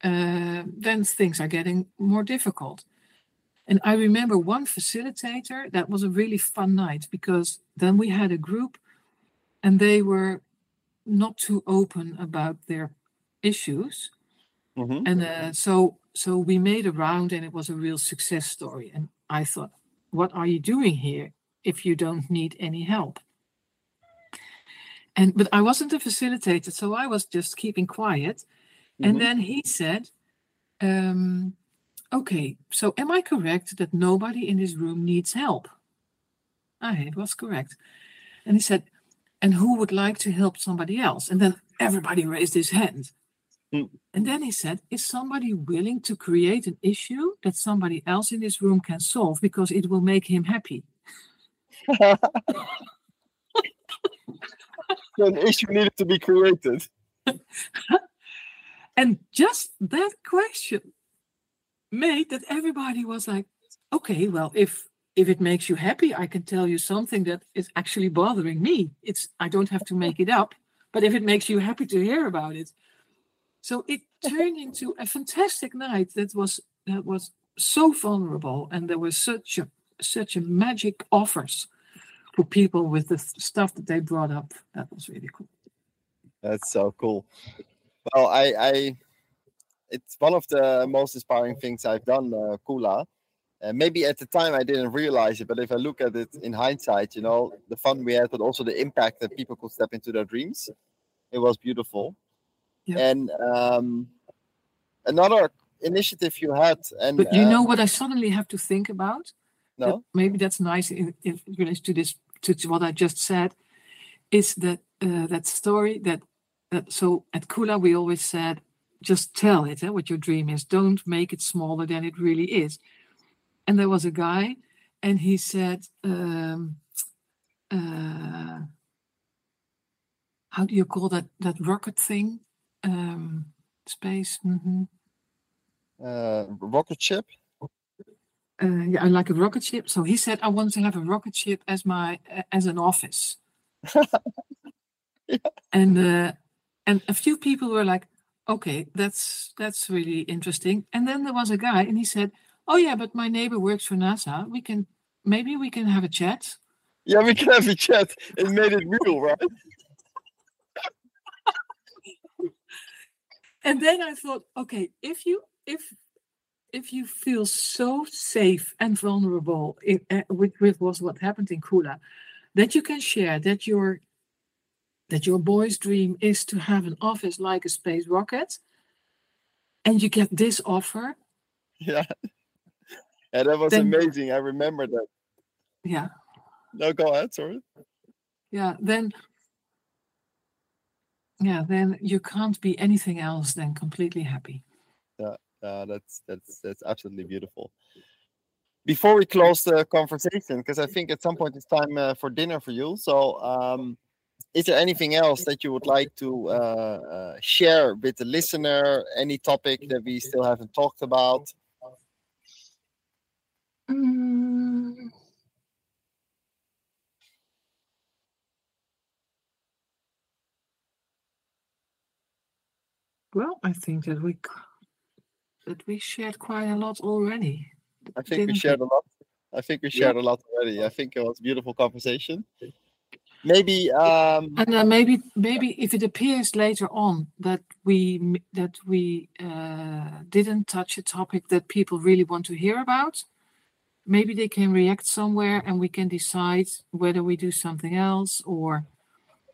uh, then things are getting more difficult. And I remember one facilitator that was a really fun night because then we had a group and they were not too open about their issues. Mhm. And uh, so so we made a round and it was a real success story. And I thought, what are you doing here if you don't need any help? And but I wasn't a facilitator, so I was just keeping quiet. Mhm. And then he said, um, okay, so am I correct that nobody in this room needs help? I it was correct. And he said, and who would like to help somebody else? And then everybody raised his hand. Hmm. And then he said, Is somebody willing to create an issue that somebody else in this room can solve because it will make him happy? So an issue needed to be created. And just that question made that everybody was like, okay, well, if if it makes you happy, I can tell you something that is actually bothering me. It's I don't have to make it up, but if it makes you happy to hear about it. So it turned into a fantastic night that was that was so vulnerable and there was such a such a magic offers for people with the stuff that they brought up. That was really cool. That's so cool. Well, I, I, it's one of the most inspiring things I've done, uh, Kula. Uh, maybe at the time I didn't realize it, but if I look at it in hindsight, you know, the fun we had, but also the impact that people could step into their dreams, it was beautiful. Yeah. And um, another initiative you had, and But you uh, know what I suddenly have to think about? that no, maybe that's nice in, in relation to this to, to what I just said, is that uh, that story that that so at Kula we always said just tell it eh, what your dream is. Don't make it smaller than it really is. And there was a guy, and he said, um, uh, "How do you call that that rocket thing? Um, space." mhm. uh, rocket ship. uh, yeah, I like a rocket ship. So he said I want to have a rocket ship as my as an office. Yeah. And uh, and a few people were like, okay, that's that's really interesting. And then there was a guy, and he said, oh yeah, but my neighbor works for NASA. We can maybe we can have a chat. Yeah, we can have a chat. It made it real, right? And then I thought, okay, if you if if you feel so safe and vulnerable in, uh, with with was what happened in Kula, that you can share that your that your boy's dream is to have an office like a space rocket, and you get this offer, Yeah. Yeah, that was Then- amazing. I remember that. yeah, No, go ahead. Sorry. yeah, then yeah, then you can't be anything else than completely happy. Uh, that's that's that's absolutely beautiful. Before we close the conversation, because I think at some point it's time uh, for dinner for you. So, um, is there anything else that you would like to uh, uh, share with the listener? Any topic that we still haven't talked about? Mm. Well, I think that we that we shared quite a lot already. I think we shared a lot. I think we shared a lot already. I think it was a beautiful conversation. Maybe um, And uh, maybe maybe if it appears later on that we that we uh, didn't touch a topic that people really want to hear about, maybe they can react somewhere and we can decide whether we do something else or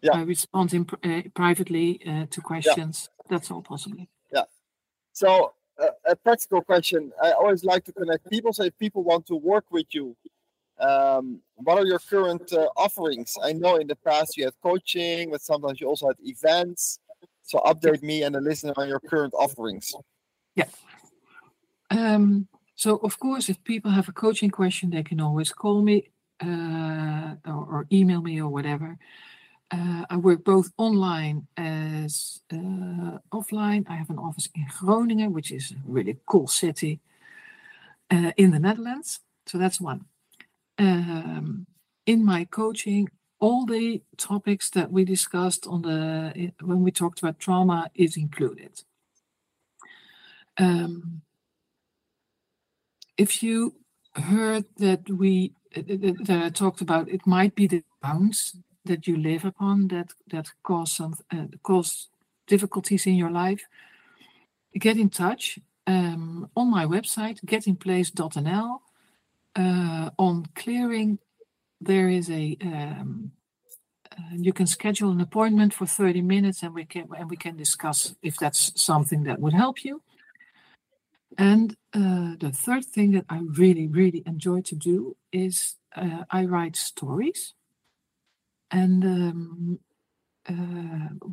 Yeah. uh, respond in, uh, privately uh, to questions. That's all possible. Yeah. So, uh, a practical question. I always like to connect people. So, if people want to work with you, um, what are your current uh, offerings? I know in the past you had coaching, but sometimes you also had events. So, update me and the listener on your current offerings. Yeah. Um, so, of course, if people have a coaching question, they can always call me uh, or, or email me or whatever. Uh, I work both online as uh, offline. I have an office in Groningen, which is a really cool city uh, in the Netherlands. So that's one. Um, in my coaching, all the topics that we discussed on the when we talked about trauma is included. Um, if you heard that we that that I talked about, it might be the bounds that you live upon that that cause some uh, cause difficulties in your life. Get in touch um, on my website getinplace.nl. Uh, on clearing, there is a um, uh, you can schedule an appointment for 30 minutes and we can and we can discuss if that's something that would help you. And uh, the third thing that I really, really enjoy to do is uh, I write stories. And um, uh,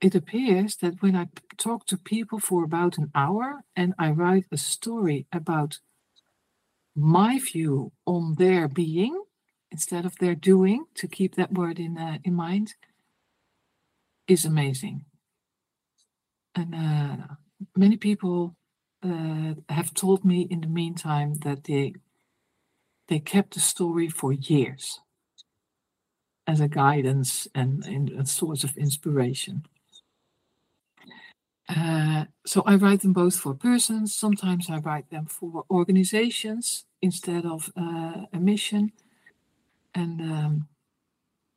it appears that when I talk to people for about an hour and I write a story about my view on their being instead of their doing, to keep that word in uh, in mind, is amazing. And uh, many people uh, have told me in the meantime that they they kept the story for years as a guidance and, and a source of inspiration. Uh, so I write them both for persons. Sometimes I write them for organizations instead of uh, a mission, and um,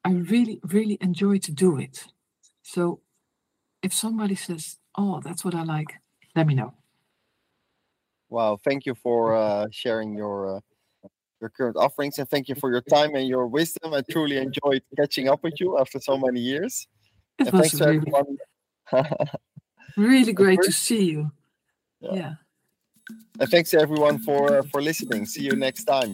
I really, really enjoy to do it. So if somebody says, "Oh, that's what I like," let me know. Wow. Thank you for uh, sharing your. Uh, your current offerings and thank you for your time and your wisdom. I truly enjoyed catching up with you after so many years. It And was thanks to everyone. really great to see you. Yeah. yeah. and thanks everyone for for listening. See you next time.